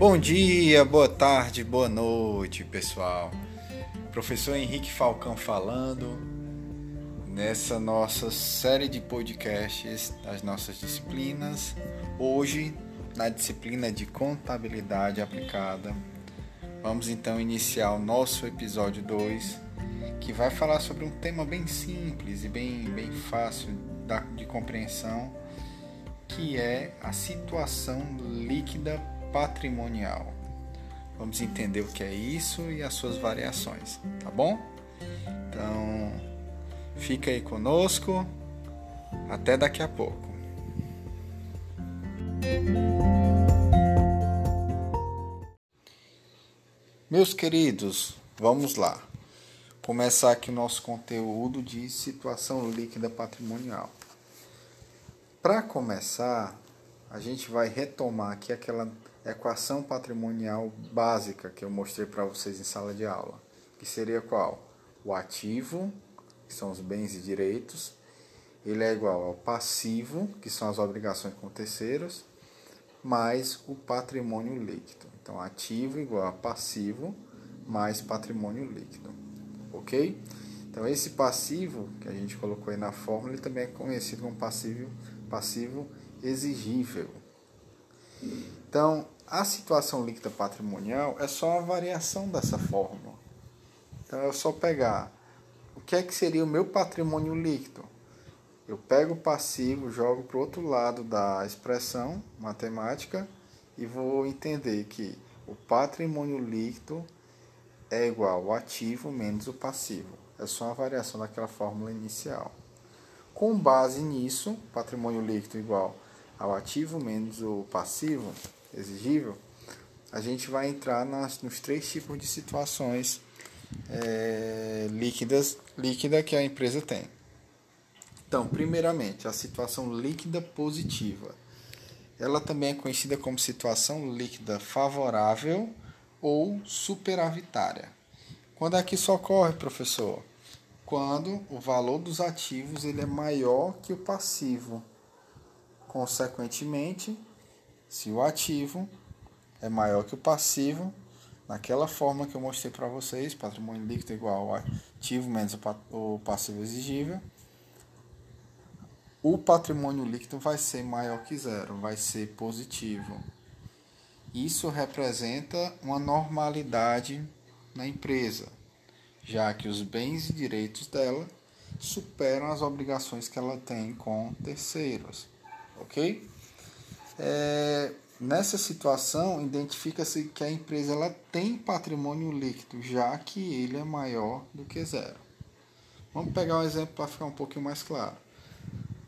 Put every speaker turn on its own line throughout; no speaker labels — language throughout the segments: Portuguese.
Bom dia, boa tarde, boa noite, pessoal. Professor Henrique Falcão falando nessa nossa série de podcasts das nossas disciplinas. Hoje, na disciplina de contabilidade aplicada, vamos então iniciar o nosso episódio 2, que vai falar sobre um tema bem simples e bem, bem fácil de compreensão, que é a situação líquida patrimonial. Vamos entender o que é isso e as suas variações, tá bom? Então, fica aí conosco. Até daqui a pouco. Meus queridos, vamos lá. Começar aqui o nosso conteúdo de situação líquida patrimonial. Para começar, a gente vai retomar aqui aquela equação patrimonial básica que eu mostrei para vocês em sala de aula, que seria qual? O ativo, que são os bens e direitos, ele é igual ao passivo, que são as obrigações com terceiros, mais o patrimônio líquido. Então, ativo igual a passivo mais patrimônio líquido. Ok? Então, esse passivo que a gente colocou aí na fórmula, ele também é conhecido como passivo, passivo exigível. Então, a situação líquida patrimonial é só uma variação dessa fórmula. Então, é só pegar o que é que seria o meu patrimônio líquido. Eu pego o passivo, jogo para o outro lado da expressão matemática e vou entender que o patrimônio líquido é igual ao ativo menos o passivo. É só uma variação daquela fórmula inicial. Com base nisso, patrimônio líquido igual ao ativo menos o passivo exigível, a gente vai entrar nas, nos três tipos de situações é, líquidas líquida que a empresa tem. Então, primeiramente, a situação líquida positiva. Ela também é conhecida como situação líquida favorável ou superavitária. Quando é que isso ocorre, professor? Quando o valor dos ativos ele é maior que o passivo. Consequentemente, se o ativo é maior que o passivo, naquela forma que eu mostrei para vocês, patrimônio líquido igual ao ativo menos o passivo exigível, o patrimônio líquido vai ser maior que zero, vai ser positivo. Isso representa uma normalidade na empresa, já que os bens e direitos dela superam as obrigações que ela tem com terceiros ok? É, nessa situação, identifica-se que a empresa ela tem patrimônio líquido, já que ele é maior do que zero. Vamos pegar um exemplo para ficar um pouquinho mais claro.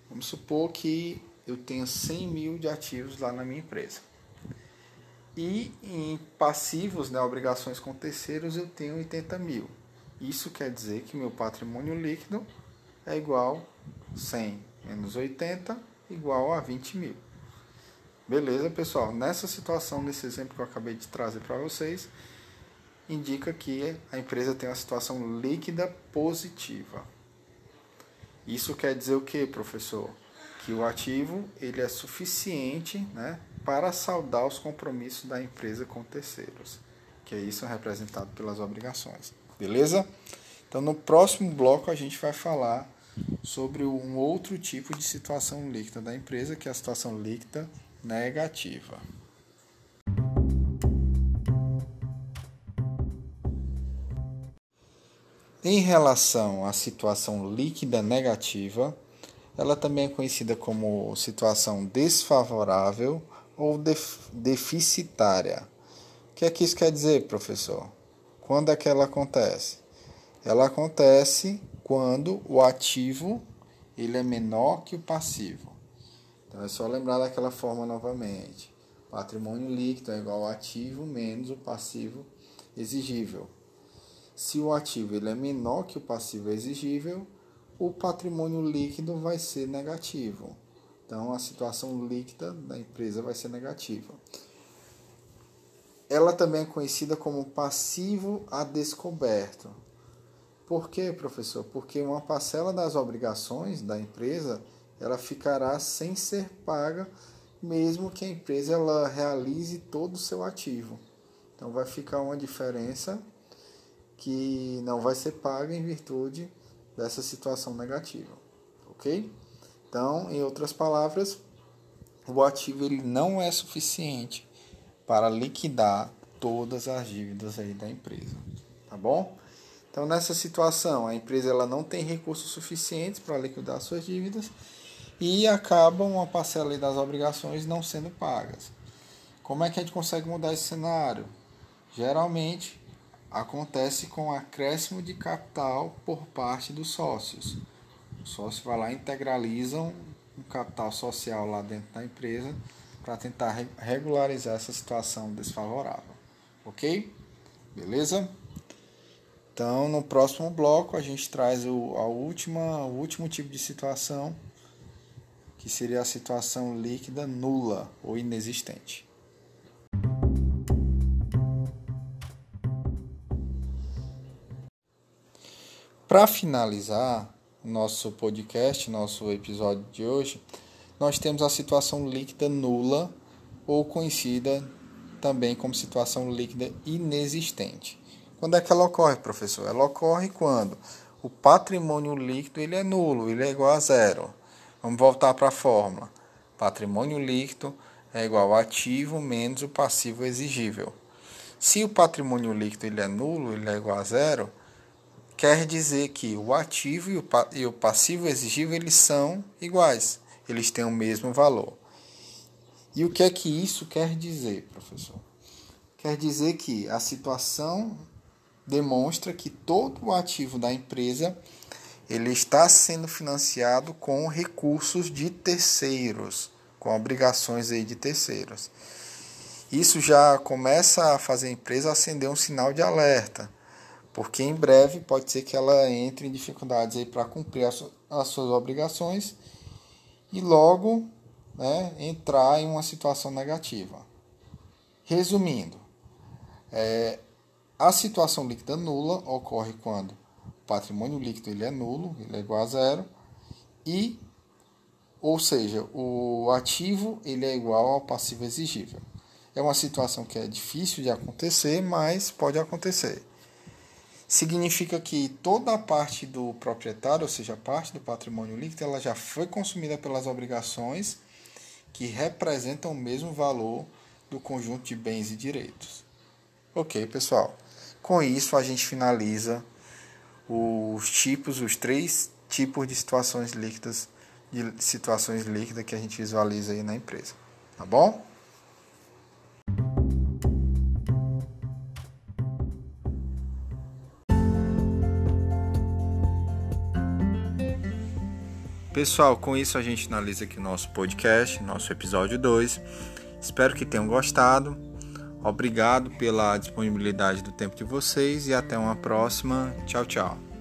Vamos supor que eu tenho 100 mil de ativos lá na minha empresa. E em passivos, né, obrigações com terceiros, eu tenho 80 mil. Isso quer dizer que meu patrimônio líquido é igual 100 menos 80 igual a 20 mil. Beleza, pessoal? Nessa situação, nesse exemplo que eu acabei de trazer para vocês, indica que a empresa tem uma situação líquida positiva. Isso quer dizer o que, professor? Que o ativo ele é suficiente né, para saldar os compromissos da empresa com terceiros, que é isso representado pelas obrigações. Beleza? Então, no próximo bloco, a gente vai falar sobre um outro tipo de situação líquida da empresa, que é a situação líquida negativa. Em relação à situação líquida negativa, ela também é conhecida como situação desfavorável ou deficitária. O que é que isso quer dizer, professor? Quando é que ela acontece? Ela acontece quando o ativo ele é menor que o passivo. Então é só lembrar daquela forma novamente. Patrimônio líquido é igual ao ativo menos o passivo exigível. Se o ativo ele é menor que o passivo exigível, o patrimônio líquido vai ser negativo. Então a situação líquida da empresa vai ser negativa. Ela também é conhecida como passivo a descoberto. Por quê, professor? Porque uma parcela das obrigações da empresa ela ficará sem ser paga mesmo que a empresa ela realize todo o seu ativo. Então vai ficar uma diferença que não vai ser paga em virtude dessa situação negativa, ok? Então, em outras palavras, o ativo ele não é suficiente para liquidar todas as dívidas aí da empresa, tá bom? Então, nessa situação, a empresa ela não tem recursos suficientes para liquidar suas dívidas e acaba uma parcela das obrigações não sendo pagas. Como é que a gente consegue mudar esse cenário? Geralmente acontece com acréscimo de capital por parte dos sócios. O sócio vai lá e integraliza um capital social lá dentro da empresa para tentar regularizar essa situação desfavorável. Ok? Beleza? Então, no próximo bloco, a gente traz o, a última, o último tipo de situação que seria a situação líquida nula ou inexistente. Para finalizar nosso podcast, nosso episódio de hoje, nós temos a situação líquida nula ou conhecida também como situação líquida inexistente. Quando é que ela ocorre, professor? Ela ocorre quando o patrimônio líquido ele é nulo, ele é igual a zero. Vamos voltar para a fórmula. Patrimônio líquido é igual ao ativo menos o passivo exigível. Se o patrimônio líquido ele é nulo, ele é igual a zero, quer dizer que o ativo e o passivo exigível eles são iguais, eles têm o mesmo valor. E o que é que isso quer dizer, professor? Quer dizer que a situação demonstra que todo o ativo da empresa ele está sendo financiado com recursos de terceiros, com obrigações aí de terceiros. Isso já começa a fazer a empresa acender um sinal de alerta, porque em breve pode ser que ela entre em dificuldades aí para cumprir as, as suas obrigações e logo né, entrar em uma situação negativa. Resumindo, é, a situação líquida nula ocorre quando patrimônio líquido ele é nulo, ele é igual a zero, e, ou seja, o ativo ele é igual ao passivo exigível. É uma situação que é difícil de acontecer, mas pode acontecer. Significa que toda a parte do proprietário, ou seja, a parte do patrimônio líquido, ela já foi consumida pelas obrigações que representam o mesmo valor do conjunto de bens e direitos. Ok, pessoal. Com isso, a gente finaliza os tipos, os três tipos de situações líquidas, de situações líquidas que a gente visualiza aí na empresa. Tá bom? Pessoal, com isso a gente finaliza aqui nosso podcast, nosso episódio 2. Espero que tenham gostado. Obrigado pela disponibilidade do tempo de vocês e até uma próxima. Tchau, tchau.